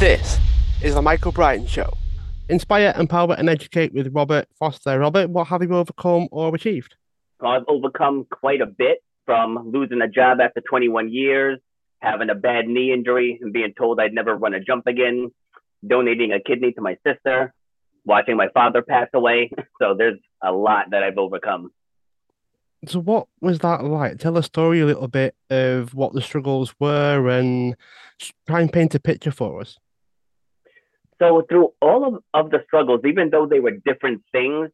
This is the Michael Brian Show. Inspire, empower, and educate with Robert Foster. Robert, what have you overcome or achieved? I've overcome quite a bit from losing a job after 21 years, having a bad knee injury, and being told I'd never run a jump again, donating a kidney to my sister, watching my father pass away. So there's a lot that I've overcome. So, what was that like? Tell a story a little bit of what the struggles were and try and paint a picture for us. So, through all of, of the struggles, even though they were different things,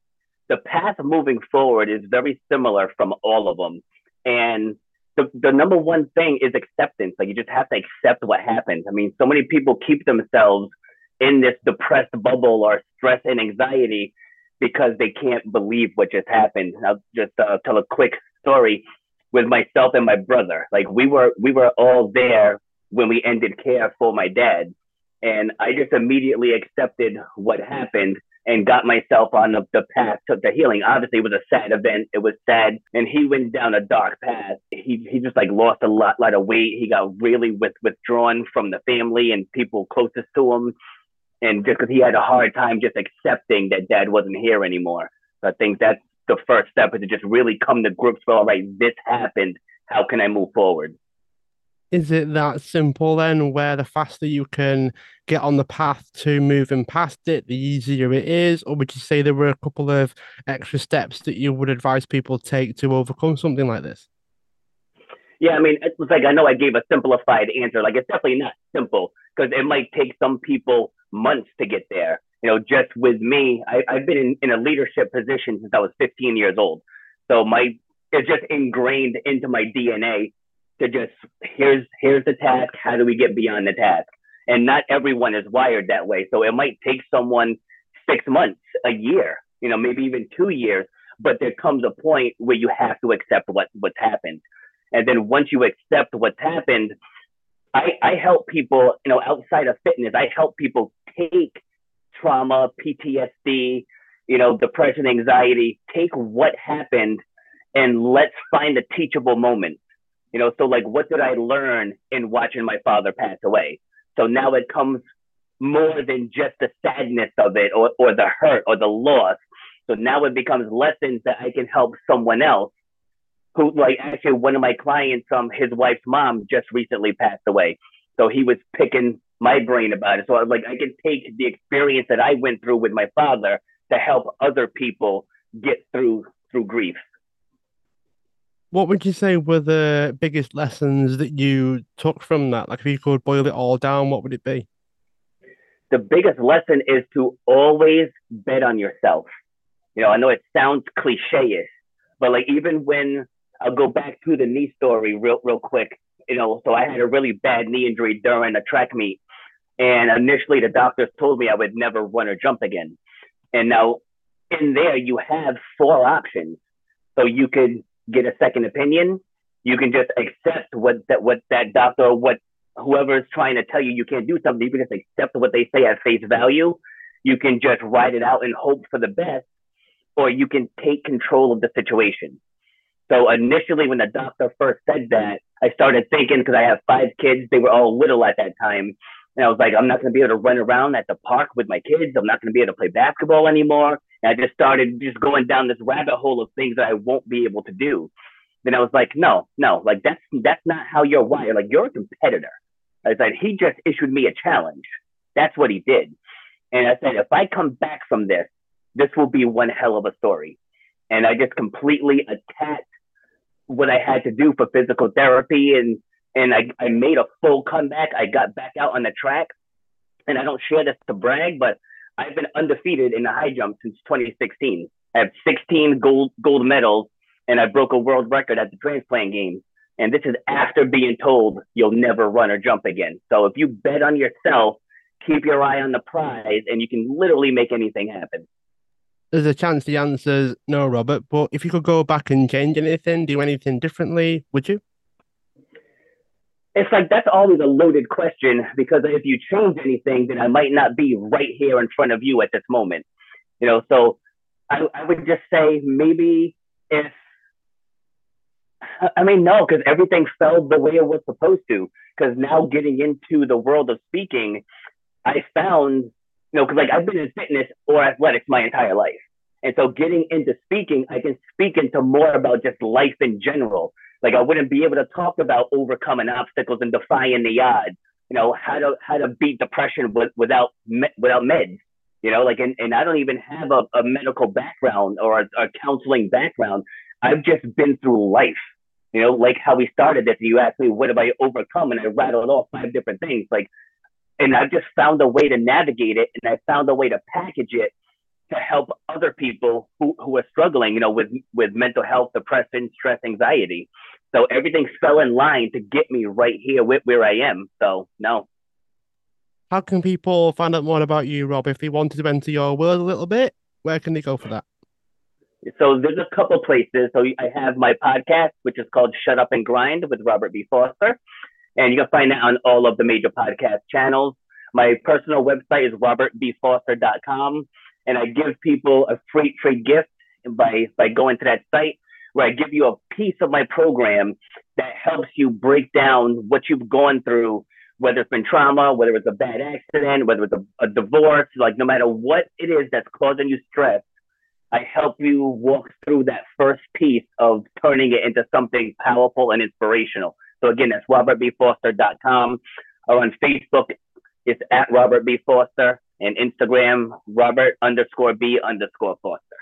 the path moving forward is very similar from all of them. And the, the number one thing is acceptance. Like, you just have to accept what happened. I mean, so many people keep themselves in this depressed bubble or stress and anxiety because they can't believe what just happened. I'll just uh, tell a quick story with myself and my brother. Like we were we were all there when we ended care for my dad, and I just immediately accepted what happened and got myself on the, the path to the healing. Obviously, it was a sad event. It was sad, and he went down a dark path. He he just like lost a lot lot of weight. He got really with, withdrawn from the family and people closest to him and just because he had a hard time just accepting that dad wasn't here anymore. So I think that's the first step is to just really come to grips with, all right, this happened. How can I move forward? Is it that simple then, where the faster you can get on the path to moving past it, the easier it is? Or would you say there were a couple of extra steps that you would advise people take to overcome something like this? Yeah, I mean, it's like I know I gave a simplified answer. Like, it's definitely not simple because it might take some people months to get there. You know, just with me, I, have been in, in a leadership position since I was 15 years old. So my it's just ingrained into my DNA to just here's here's the task. How do we get beyond the task? And not everyone is wired that way. So it might take someone six months, a year, you know, maybe even two years. But there comes a point where you have to accept what what's happened. And then once you accept what's happened, I, I help people, you know, outside of fitness, I help people take trauma, PTSD, you know, depression, anxiety, take what happened and let's find a teachable moment. You know, so like what did I learn in watching my father pass away? So now it comes more than just the sadness of it or, or the hurt or the loss. So now it becomes lessons that I can help someone else who like actually one of my clients, um, his wife's mom just recently passed away. So he was picking my brain about it. So I was like, I can take the experience that I went through with my father to help other people get through through grief. What would you say were the biggest lessons that you took from that? Like if you could boil it all down, what would it be? The biggest lesson is to always bet on yourself. You know, I know it sounds cliche-ish, but like even when I'll go back to the knee story real real quick. You know, so I had a really bad knee injury during a track meet, and initially the doctors told me I would never run or jump again. And now in there you have four options. So you could get a second opinion. You can just accept what that what that doctor or what whoever is trying to tell you you can't do something. You can just accept what they say at face value. You can just write it out and hope for the best, or you can take control of the situation. So initially, when the doctor first said that, I started thinking because I have five kids, they were all little at that time. And I was like, I'm not going to be able to run around at the park with my kids. I'm not going to be able to play basketball anymore. And I just started just going down this rabbit hole of things that I won't be able to do. Then I was like, no, no, like that's that's not how you're wired. Like you're a competitor. I said, he just issued me a challenge. That's what he did. And I said, if I come back from this, this will be one hell of a story. And I just completely attacked what I had to do for physical therapy and and I, I made a full comeback. I got back out on the track. And I don't share this to brag, but I've been undefeated in the high jump since 2016. I have 16 gold gold medals and I broke a world record at the transplant games. And this is after being told you'll never run or jump again. So if you bet on yourself, keep your eye on the prize and you can literally make anything happen there's a chance the answer is no, Robert. But if you could go back and change anything, do anything differently, would you? It's like that's always a loaded question because if you change anything, then I might not be right here in front of you at this moment. You know, so I, I would just say maybe if I mean no, because everything fell the way it was supposed to. Because now getting into the world of speaking, I found, you know, because like I've been in fitness or athletics my entire life. And so getting into speaking, I can speak into more about just life in general. Like I wouldn't be able to talk about overcoming obstacles and defying the odds. You know how to how to beat depression with, without without meds. You know, like and, and I don't even have a, a medical background or a, a counseling background. I've just been through life. You know, like how we started this. You asked me, what have I overcome? And I rattled off five different things. Like, and I just found a way to navigate it and I found a way to package it to help other people who, who are struggling, you know, with, with mental health, depression, stress, anxiety. So everything fell in line to get me right here with where I am. So no. How can people find out more about you, Rob? If they wanted to enter your world a little bit, where can they go for that? So there's a couple places. So I have my podcast, which is called Shut Up and Grind with Robert B. Foster. And you can find that on all of the major podcast channels. My personal website is robertbfoster.com and I give people a free free gift by by going to that site where I give you a piece of my program that helps you break down what you've gone through, whether it's been trauma, whether it's a bad accident, whether it's a, a divorce, like no matter what it is that's causing you stress, I help you walk through that first piece of turning it into something powerful and inspirational. So again, that's robertbfoster.com or on Facebook, it's at Robert B. Foster and Instagram, Robert underscore B underscore Foster.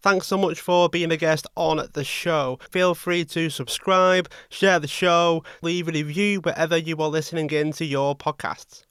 Thanks so much for being a guest on the show. Feel free to subscribe, share the show, leave a review wherever you are listening into your podcasts.